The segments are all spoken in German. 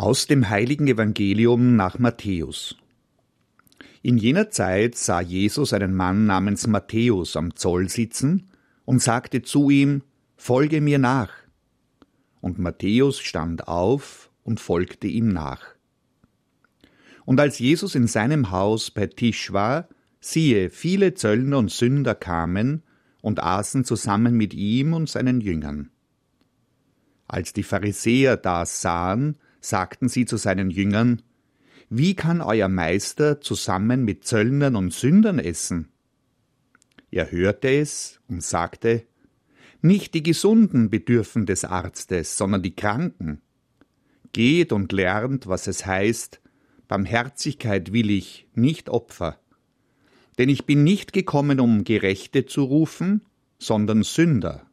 Aus dem heiligen Evangelium nach Matthäus. In jener Zeit sah Jesus einen Mann namens Matthäus am Zoll sitzen und sagte zu ihm, Folge mir nach. Und Matthäus stand auf und folgte ihm nach. Und als Jesus in seinem Haus bei Tisch war, siehe, viele Zöllner und Sünder kamen und aßen zusammen mit ihm und seinen Jüngern. Als die Pharisäer das sahen, sagten sie zu seinen Jüngern, Wie kann euer Meister zusammen mit Zöllnern und Sündern essen? Er hörte es und sagte, Nicht die Gesunden bedürfen des Arztes, sondern die Kranken. Geht und lernt, was es heißt, Barmherzigkeit will ich, nicht Opfer. Denn ich bin nicht gekommen, um Gerechte zu rufen, sondern Sünder.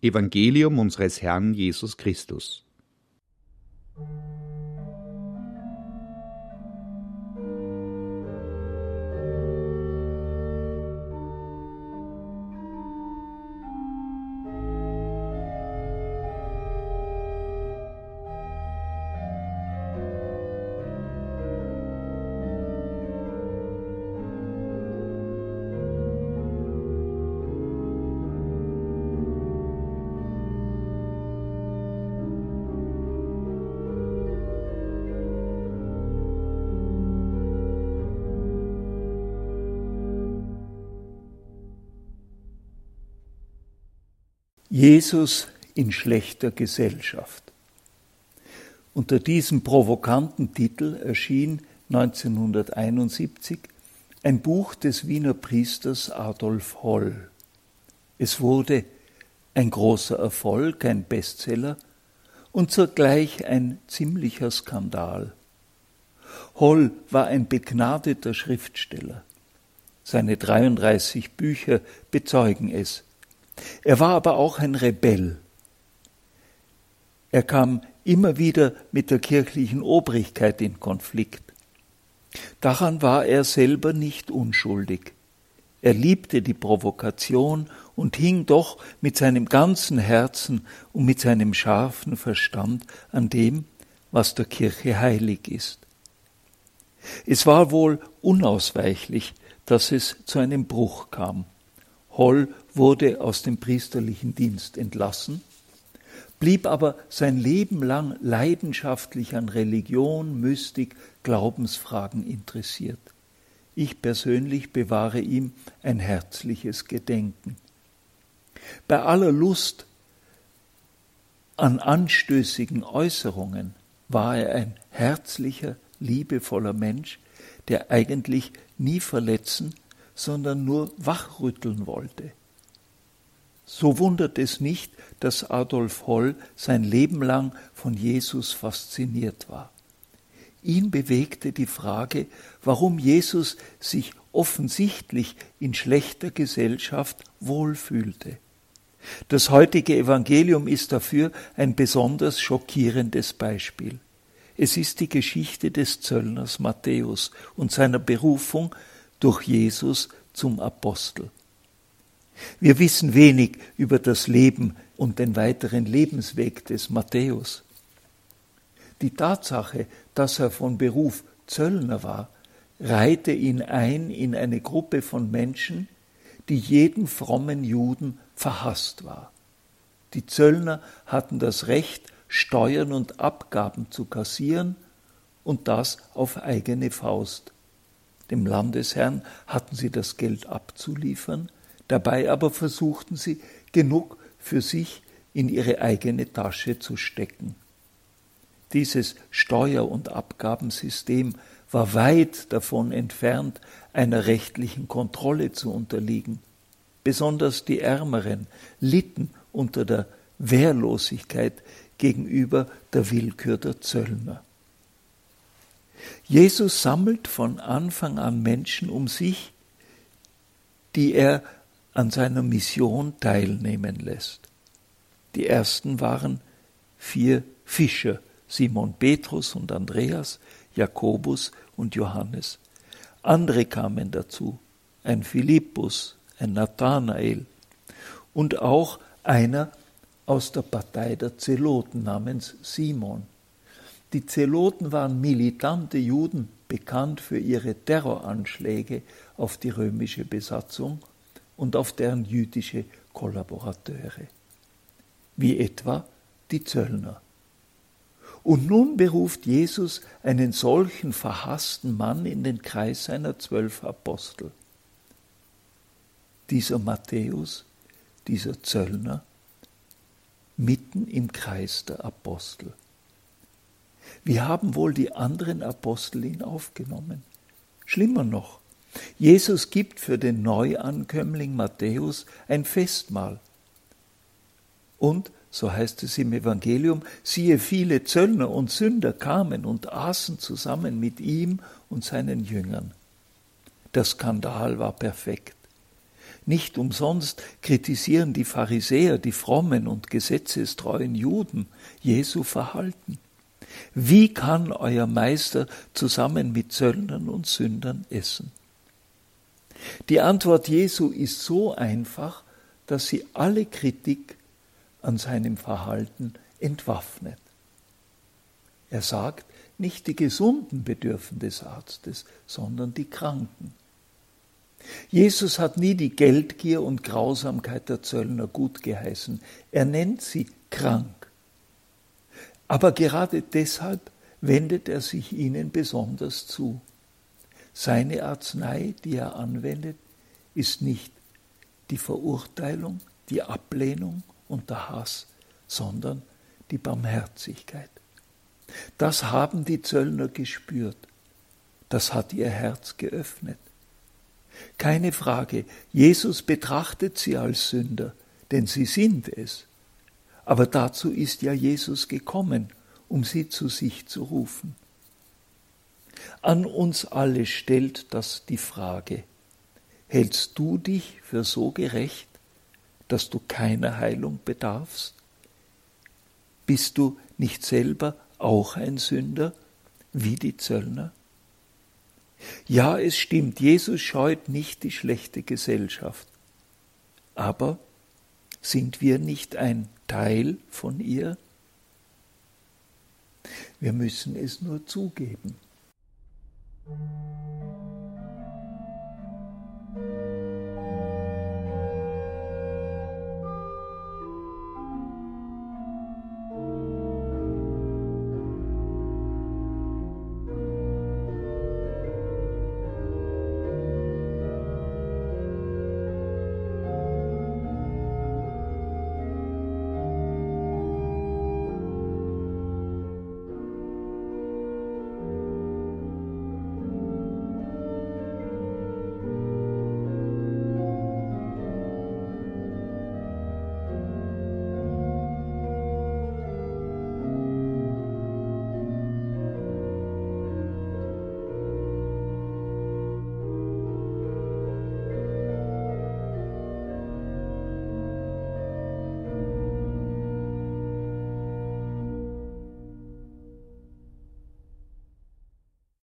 Evangelium unseres Herrn Jesus Christus. Thank you. Jesus in schlechter Gesellschaft. Unter diesem provokanten Titel erschien 1971 ein Buch des Wiener Priesters Adolf Holl. Es wurde ein großer Erfolg, ein Bestseller und zugleich ein ziemlicher Skandal. Holl war ein begnadeter Schriftsteller. Seine 33 Bücher bezeugen es. Er war aber auch ein Rebell. Er kam immer wieder mit der kirchlichen Obrigkeit in Konflikt. Daran war er selber nicht unschuldig. Er liebte die Provokation und hing doch mit seinem ganzen Herzen und mit seinem scharfen Verstand an dem, was der Kirche heilig ist. Es war wohl unausweichlich, dass es zu einem Bruch kam. Holl wurde aus dem priesterlichen Dienst entlassen, blieb aber sein Leben lang leidenschaftlich an Religion, Mystik, Glaubensfragen interessiert. Ich persönlich bewahre ihm ein herzliches Gedenken. Bei aller Lust an anstößigen Äußerungen war er ein herzlicher, liebevoller Mensch, der eigentlich nie verletzen, sondern nur wachrütteln wollte. So wundert es nicht, dass Adolf Holl sein Leben lang von Jesus fasziniert war. Ihn bewegte die Frage, warum Jesus sich offensichtlich in schlechter Gesellschaft wohlfühlte. Das heutige Evangelium ist dafür ein besonders schockierendes Beispiel. Es ist die Geschichte des Zöllners Matthäus und seiner Berufung durch Jesus zum Apostel. Wir wissen wenig über das Leben und den weiteren Lebensweg des Matthäus. Die Tatsache, dass er von Beruf Zöllner war, reihte ihn ein in eine Gruppe von Menschen, die jeden frommen Juden verhasst war. Die Zöllner hatten das Recht, Steuern und Abgaben zu kassieren und das auf eigene Faust. Dem Landesherrn hatten sie das Geld abzuliefern, dabei aber versuchten sie, genug für sich in ihre eigene Tasche zu stecken. Dieses Steuer- und Abgabensystem war weit davon entfernt, einer rechtlichen Kontrolle zu unterliegen. Besonders die Ärmeren litten unter der Wehrlosigkeit gegenüber der Willkür der Zöllner. Jesus sammelt von Anfang an Menschen um sich, die er an seiner Mission teilnehmen lässt. Die ersten waren vier Fischer, Simon Petrus und Andreas, Jakobus und Johannes. Andere kamen dazu, ein Philippus, ein Nathanael und auch einer aus der Partei der Zeloten namens Simon, Die Zeloten waren militante Juden, bekannt für ihre Terroranschläge auf die römische Besatzung und auf deren jüdische Kollaborateure, wie etwa die Zöllner. Und nun beruft Jesus einen solchen verhassten Mann in den Kreis seiner zwölf Apostel. Dieser Matthäus, dieser Zöllner, mitten im Kreis der Apostel. Wie haben wohl die anderen Apostel ihn aufgenommen? Schlimmer noch, Jesus gibt für den Neuankömmling Matthäus ein Festmahl. Und, so heißt es im Evangelium, siehe, viele Zöllner und Sünder kamen und aßen zusammen mit ihm und seinen Jüngern. Der Skandal war perfekt. Nicht umsonst kritisieren die Pharisäer, die frommen und gesetzestreuen Juden, Jesu Verhalten. Wie kann euer Meister zusammen mit Zöllnern und Sündern essen? Die Antwort Jesu ist so einfach, dass sie alle Kritik an seinem Verhalten entwaffnet. Er sagt, nicht die Gesunden bedürfen des Arztes, sondern die Kranken. Jesus hat nie die Geldgier und Grausamkeit der Zöllner gut geheißen. Er nennt sie krank. Aber gerade deshalb wendet er sich ihnen besonders zu. Seine Arznei, die er anwendet, ist nicht die Verurteilung, die Ablehnung und der Hass, sondern die Barmherzigkeit. Das haben die Zöllner gespürt. Das hat ihr Herz geöffnet. Keine Frage, Jesus betrachtet sie als Sünder, denn sie sind es. Aber dazu ist ja Jesus gekommen, um sie zu sich zu rufen. An uns alle stellt das die Frage, hältst du dich für so gerecht, dass du keiner Heilung bedarfst? Bist du nicht selber auch ein Sünder, wie die Zöllner? Ja, es stimmt, Jesus scheut nicht die schlechte Gesellschaft. Aber sind wir nicht ein Teil von ihr? Wir müssen es nur zugeben.